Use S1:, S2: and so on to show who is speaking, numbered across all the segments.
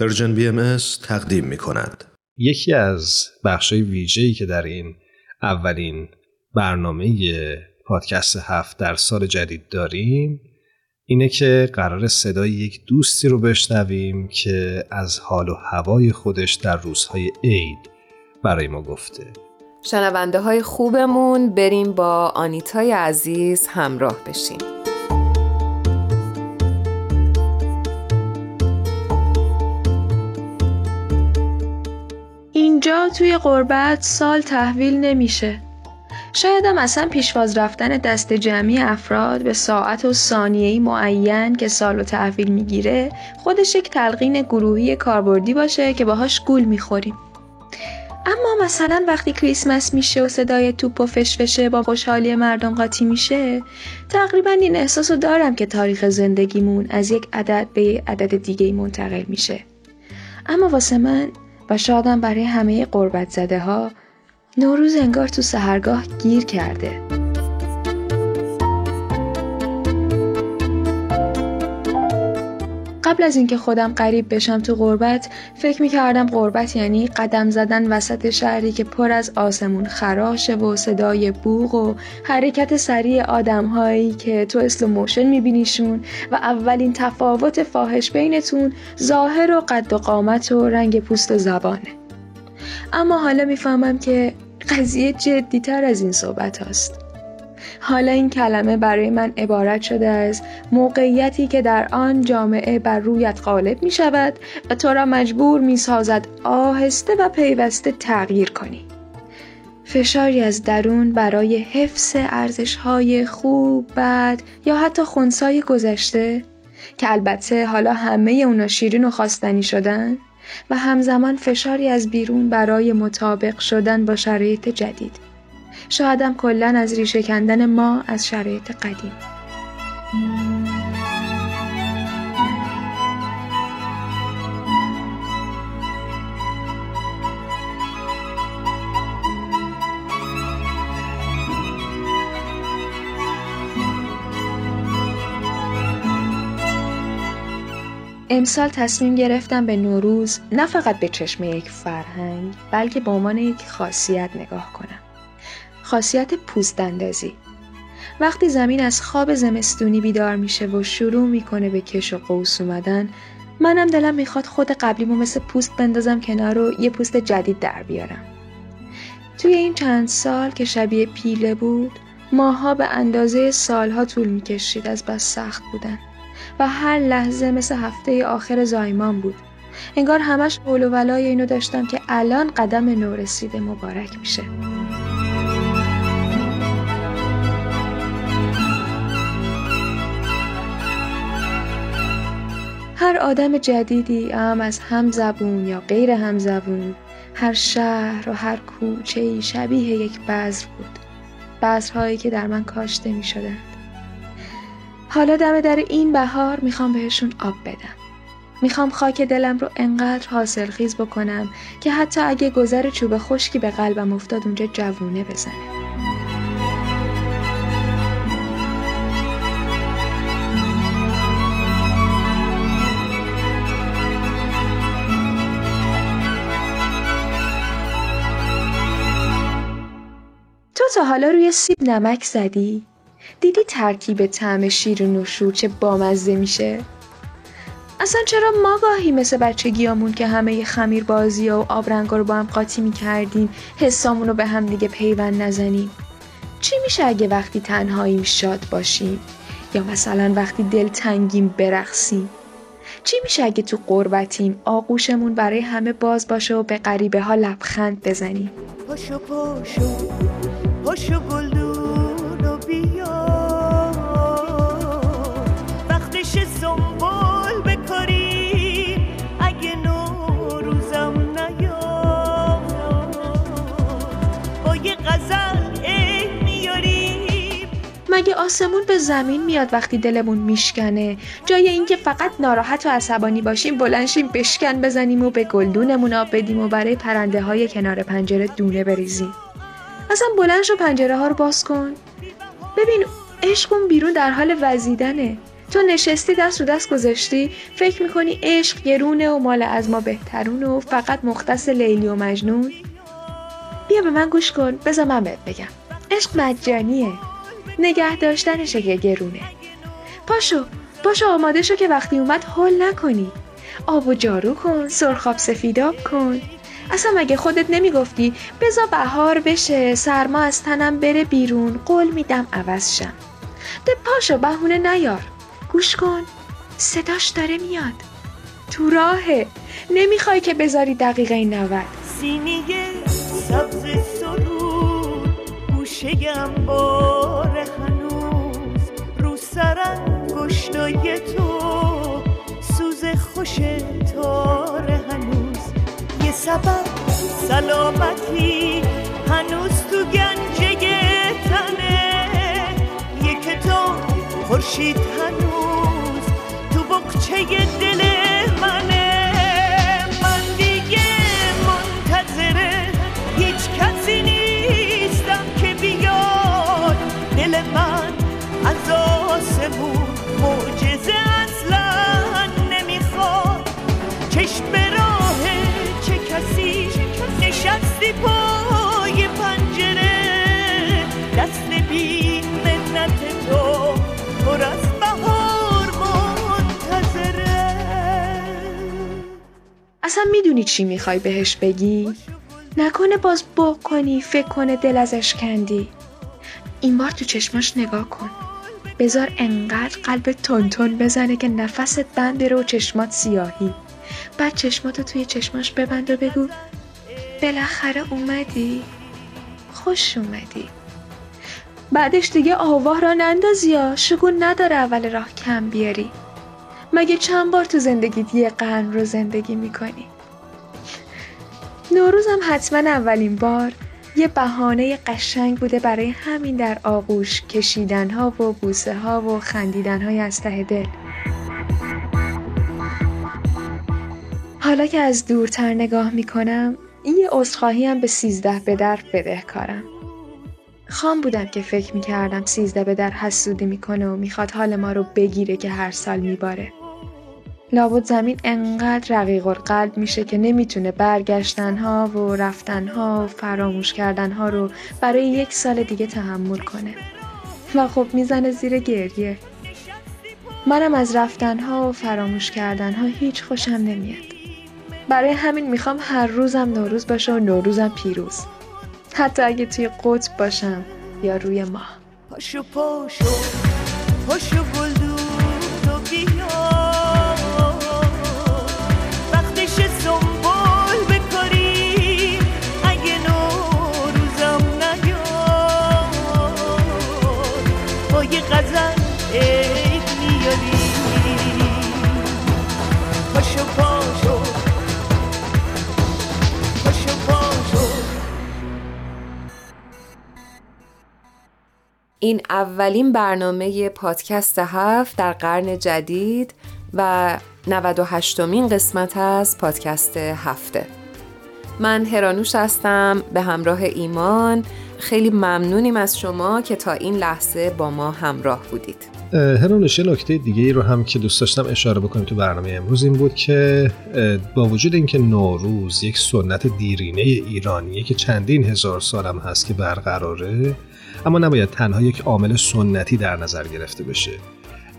S1: Persian BM تقدیم می کند.
S2: یکی از بخشای ویژه‌ای که در این اولین برنامه پادکست هفت در سال جدید داریم اینه که قراره صدای یک دوستی رو بشنویم که از حال و هوای خودش در روزهای عید برای ما گفته
S3: شنونده های خوبمون بریم با آنیتای عزیز همراه بشیم
S4: توی قربت سال تحویل نمیشه. شایدم اصلا پیشواز رفتن دست جمعی افراد به ساعت و ثانیه‌ای معین که سال و تحویل می‌گیره خودش یک تلقین گروهی کاربردی باشه که باهاش گول می‌خوریم. اما مثلا وقتی کریسمس میشه و صدای توپ و فشفشه با خوشحالی مردم قاطی میشه تقریبا این احساس دارم که تاریخ زندگیمون از یک عدد به یک عدد دیگه منتقل میشه اما واسه من و شایدم برای همه غربت زده ها نوروز انگار تو سحرگاه گیر کرده. قبل از اینکه خودم غریب بشم تو غربت فکر می‌کردم غربت یعنی قدم زدن وسط شهری که پر از آسمون خراشه و صدای بوق و حرکت سریع آدمهایی که تو slow motion میبینیشون و اولین تفاوت فاحش بینتون ظاهر و قد و قامت و رنگ پوست و زبانه اما حالا می‌فهمم که قضیه جدی تر از این صحبت هست. حالا این کلمه برای من عبارت شده از موقعیتی که در آن جامعه بر رویت غالب می شود و تو را مجبور می سازد آهسته و پیوسته تغییر کنی. فشاری از درون برای حفظ ارزشهای خوب، بد یا حتی خونسای گذشته که البته حالا همه اونا شیرین و خواستنی شدن و همزمان فشاری از بیرون برای مطابق شدن با شرایط جدید. شایدم کلا از ریشه کندن ما از شرایط قدیم امسال تصمیم گرفتم به نوروز نه فقط به چشم یک فرهنگ بلکه به عنوان یک خاصیت نگاه کنم. خاصیت پوست اندازی وقتی زمین از خواب زمستونی بیدار میشه و شروع می‌کنه به کش و قوس اومدن منم دلم می‌خواد خود قبلیمو مثل پوست بندازم کنار و یه پوست جدید در بیارم. توی این چند سال که شبیه پیله بود ماها به اندازه سالها طول می‌کشید از بس سخت بودن. و هر لحظه مثل هفته آخر زایمان بود. انگار همش قول و اینو داشتم که الان قدم نو رسیده مبارک میشه. هر آدم جدیدی هم از هم زبون یا غیر هم زبون هر شهر و هر کوچه شبیه یک بذر بود. بذرهایی که در من کاشته می شدند حالا دم در این بهار می‌خوام بهشون آب بدم. می‌خوام خاک دلم رو انقدر حاصل خیز بکنم که حتی اگه گذر چوب خشکی به قلبم افتاد اونجا جوونه بزنه. تا حالا روی سیب نمک زدی؟ دیدی ترکیب طعم شیر و شور چه بامزه میشه؟ اصلا چرا ما گاهی مثل بچگیامون که همه خمیر بازی و آبرنگا رو با هم قاطی می‌کردیم حسامون رو به هم دیگه پیوند نزنیم؟ چی میشه اگه وقتی تنهاییم شاد باشیم؟ یا مثلا وقتی دل تنگیم برقصیم؟ چی میشه اگه تو قربتیم آغوشمون برای همه باز باشه و به غریبه ها لبخند بزنیم؟ پاشو پاشو پاشو گلدون بیا. وقتش زنبال بکاریم اگه نوروزم نیا. با یه غزل میاریم. مگه آسمون به زمین میاد وقتی دلمون میشکنه؟ جای اینکه فقط ناراحت و عصبانی باشیم بلنشیم بشکن بزنیم و به گلدونمون آب بدیم و برای پرنده های کنار پنجره دونه بریزیم. اصلا بلند شو پنجره ها رو باز کن. ببین عشق بیرون در حال وزیدنه. تو تو نشستی دست رو دست گذاشتی فکر می‌کنی عشق گرونه و مال از ما بهترونه و فقط مختص لیلی و مجنون؟ بیا به من گوش کن بذار من بهت بگم. عشق مجانیه نگه داشتنشه که گرونه. پاشو پاشو آماده شو که وقتی اومد حل نکنی. آب و جارو کن سرخاب سفیداب کن. اصلا مگه خودت نمی‌گفتی؟ بزا بهار بشه سرما از تنم بره بیرون قول میدم عوض شم. ده پاشو بهونه نیار. گوش کن صداش داره میاد. تو راهه. نمی‌خوای که بذاری دقیقه 90
S5: سینی سبز سرود گوشه بار هنوز. رو سرم گشتای تو سوز خوش تار هنوز یه سبب سلامتی هنوز تو گنجه تنه یه کتاب خورشید هنوز تو بقچه دل اصلا
S4: می‌دونی چی می‌خوای بهش بگی؟ نکنه باز بغ کنی فکر کنه دل ازش کندی. این بار تو چشماش نگاه کن. بذار انقدر قلب تون بزنه که نفست بند بره و چشمات سیاهی. بعد چشماتو توی چشماش ببند و بگو بالاخره اومدی. خوش اومدی. بعدش دیگه آواه را نندازی یا شگون نداره اول راه کم بیاری. مگه چند بار تو زندگیت یه قرن رو زندگی می‌کنی؟ نوروزم حتما اولین بار یه بهانه قشنگ بوده برای همین در آغوش کشیدن ها و بوسه ها و خندیدن های از ته دل. حالا که از دورتر نگاه می‌کنم این یه عذرخواهی هم به سیزده به در بدهکارم خام بودم که فکر می‌کردم سیزده به در حسودی می‌کنه و می‌خواد حال ما رو بگیره که هر سال میباره. لابد زمین انقدر رقیق قلب میشه که نمی‌تونه برگشتنها و رفتنها و فراموش کردنها رو برای یک سال دیگه تحمل کنه. و خب می‌زنه زیر گریه. منم از رفتنها و فراموش کردنها هیچ خوشم نمیاد. برای همین می‌خوام هر روزم نوروز باشه و نوروزم پیروز. حتی اگه توی قطب باشم یا روی ماه.
S5: پاشو پاشو. پاشو
S3: این اولین برنامه پادکست هفت در قرن جدید و 98 مین قسمت از پادکست هفته. من هرانوش هستم به همراه ایمان. خیلی ممنونیم از شما که تا این لحظه با ما همراه بودید.
S2: هرانوش یه نکته دیگه ای رو هم که دوست داشتم اشاره بکنیم تو برنامه امروز این بود که با وجود اینکه نوروز یک سنت دیرینه ایرانیه که چندین هزار سال هم هست که برقراره اما نباید تنها یک عامل سنتی در نظر گرفته بشه.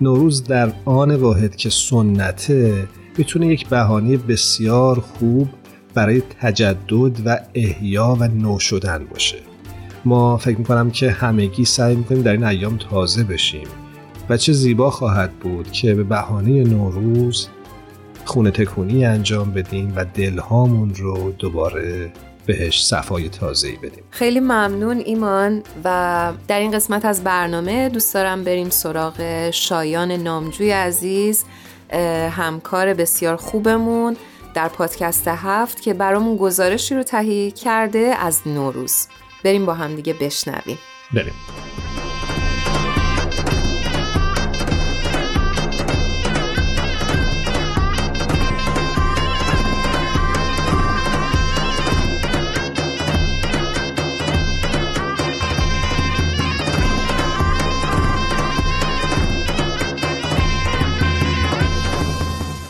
S2: نوروز در آن واحد که سنته می‌تونه یک بهانه بسیار خوب برای تجدد و احیا و نو شدن باشه. ما فکر می‌کنم که همگی سعی می‌کنیم در این ایام تازه بشیم. و چه زیبا خواهد بود که به بهانه نوروز خونه تکونی انجام بدیم و دلهامون رو دوباره بهش صفای تازه‌ای بدیم.
S3: خیلی ممنون ایمان. و در این قسمت از برنامه دوست دارم بریم سراغ شایان نامجوی عزیز همکار بسیار خوبمون در پادکست هفت که برامون گزارشی رو تهیه کرده از نوروز. بریم با هم دیگه بشنویم.
S2: بریم.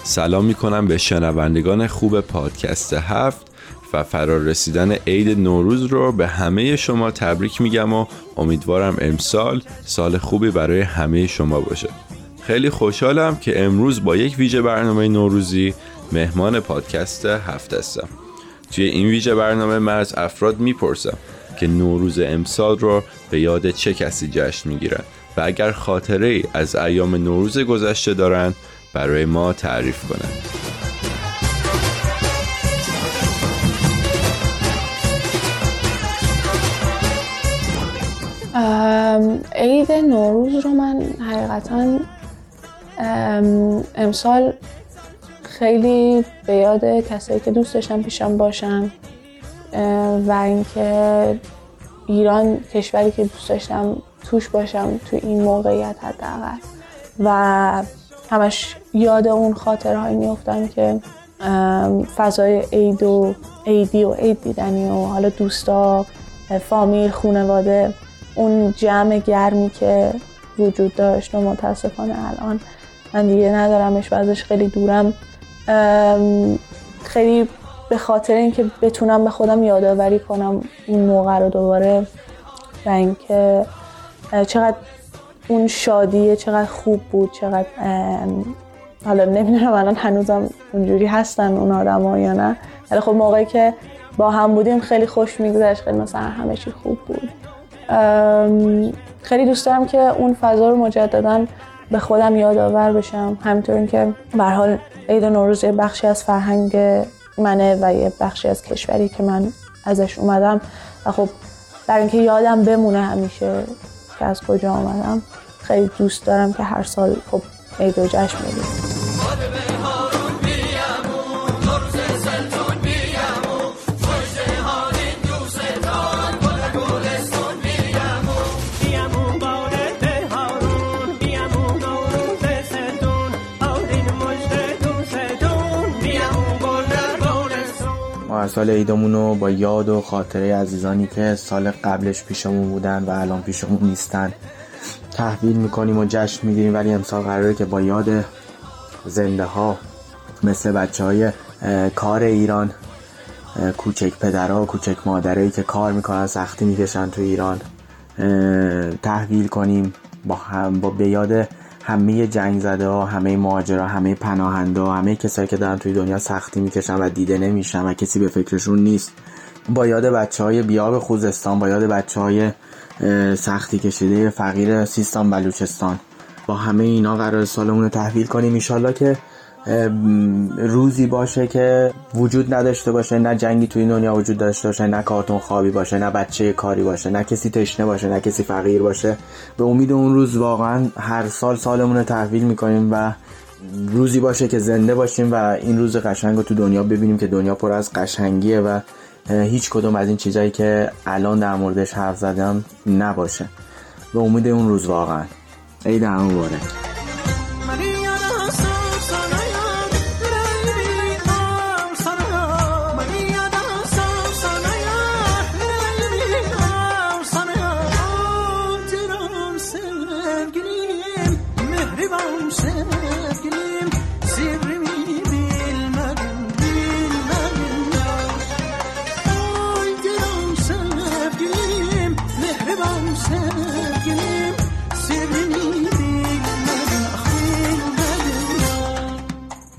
S6: سلام می‌کنم به شنوندگان خوب پادکست هفت و فرار رسیدن عید نوروز رو به همه شما تبریک میگم و امیدوارم امسال سال خوبی برای همه شما باشه. خیلی خوشحالم که امروز با یک ویژه برنامه نوروزی مهمان پادکست هفت هستم. توی این ویژه برنامه من از افراد می‌پرسم که نوروز امسال رو به یاد چه کسی جشن می‌گیرن و اگر خاطره ای از ایام نوروز گذشته دارن برای ما تعریف کنن.
S7: عید نوروز رو من حقیقتا امسال خیلی به یاد کسایی که دوست داشتم پیشم باشن و اینکه ایران کشوری که دوست داشتم توش باشم تو این موقعیت حداقل. و همش یاد اون خاطرهایی میفتم که فضای عید و عیدی و عید دیدنی و حالا دوستا فامیل خونواده اون جمع گرمی که وجود داشت و متاسفانه الان من دیگه ندارمش و ازش خیلی دورم. خیلی به خاطر اینکه بتونم به خودم یادآوری کنم اون موقع رو دوباره و اینکه چقدر اون شادیه چقدر خوب بود چقدر حالا نمی‌دونم الان هنوزم اونجوری هستن اون آدم یا نه ولی خب موقعی که با هم بودیم خیلی خوش میگذشت خیلی مثلا همه چی خوب بود. خیلی دوست دارم که اون فضا رو مجددا به خودم یادآور بشم. همینطور اینکه به حال عید نوروز یه بخشی از فرهنگ منه و یه بخشی از کشوری که من ازش اومدم و خب برای اینکه یادم بمونه همیشه. که از کجا آمدم خیلی دوست دارم که هر سال خب عید و جشن بگیرم
S8: سال عیدمون رو با یاد و خاطره عزیزانی که سال قبلش پیشمون بودن و الان پیشمون نیستن تحویل می‌کنیم و جشن می‌گیریم. ولی امسال قراره که با یاد زنده ها مثل بچه های کار ایران کوچک پدرها و کوچک مادرایی که کار می‌کنن سختی می‌کشن تو ایران تحویل کنیم. با, هم با به یاد همه جنگ زده ها همه مهاجرا همه پناهنده ها همه کسایی که دارن توی دنیا سختی می‌کشن و دیده نمیشن و کسی به فکرشون نیست. با یاد بچه های بیاب خوزستان با یاد بچه های سختی کشیده فقیر سیستان بلوچستان. با همه اینا قرار سالمون رو تحویل کنیم. ایشالله که روزی باشه که وجود نداشته باشه نه جنگی توی دنیا وجود داشته باشه نه کارتون خوابی باشه نه بچه کاری باشه نه کسی تشنه باشه نه کسی فقیر باشه. به امید اون روز واقعا هر سال سالمون رو تحویل می‌کنیم و روزی باشه که زنده باشیم و این روز قشنگ رو تو دنیا ببینیم که دنیا پر از قشنگیه و هیچ کدوم از این چیزایی که الان در موردش حرف زدم نباشه. به امید اون روز واقعا. عید مبارک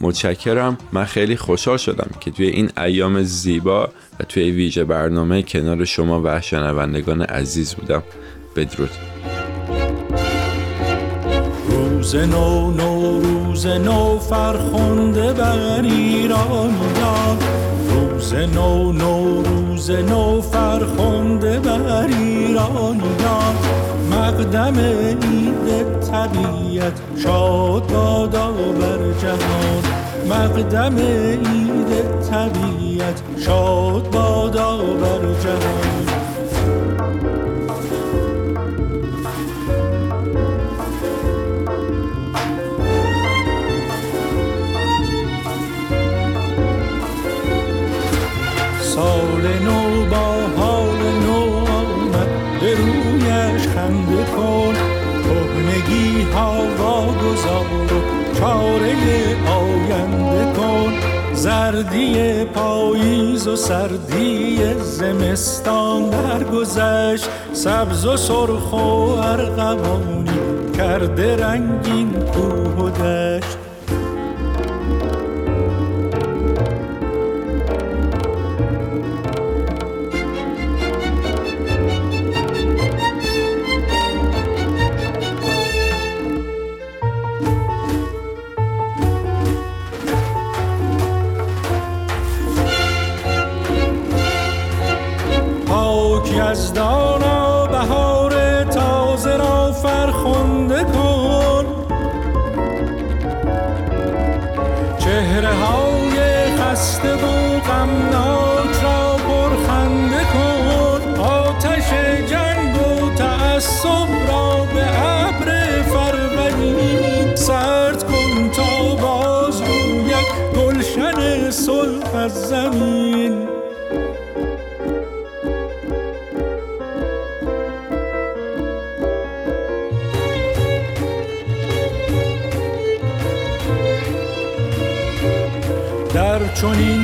S6: متشکرم. من خیلی خوشحال شدم که توی این ایام زیبا و توی ویژه برنامه کنار شما و شنوندگان عزیز بودم. بدرود.
S9: روز نو نو روز نو فرخنده بر ایرانیان روز نو نو روز نو فرخنده بر ایرانیان مقدم طبیعت شاد بادا بر جهان. مقدم عید طبیعت شاد بادا بر جهان. سردی پاییز و سردی زمستان درگذشت. سبز و سرخ و ارغوانی کرده رنگین کوه و دشت. از زمین. در چنین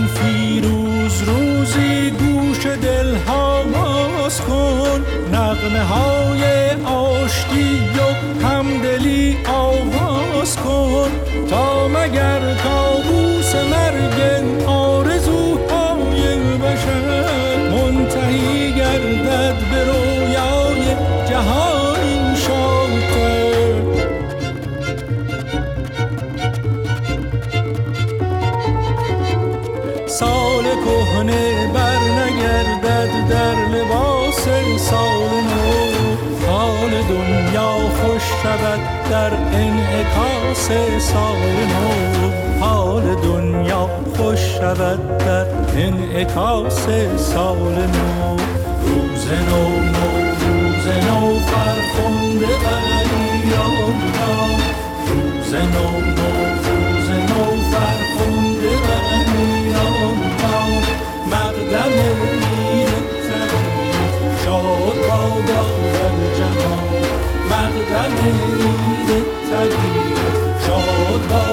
S9: در انعکاس سال نو حال دنیا خوش شود در انعکاس سال نو. روز نو روز نو فرخنده بر ایران را روز نو روز نو فرخنده بر ایران را مقدم تبریز شاد بادا در جهان مقدم شاد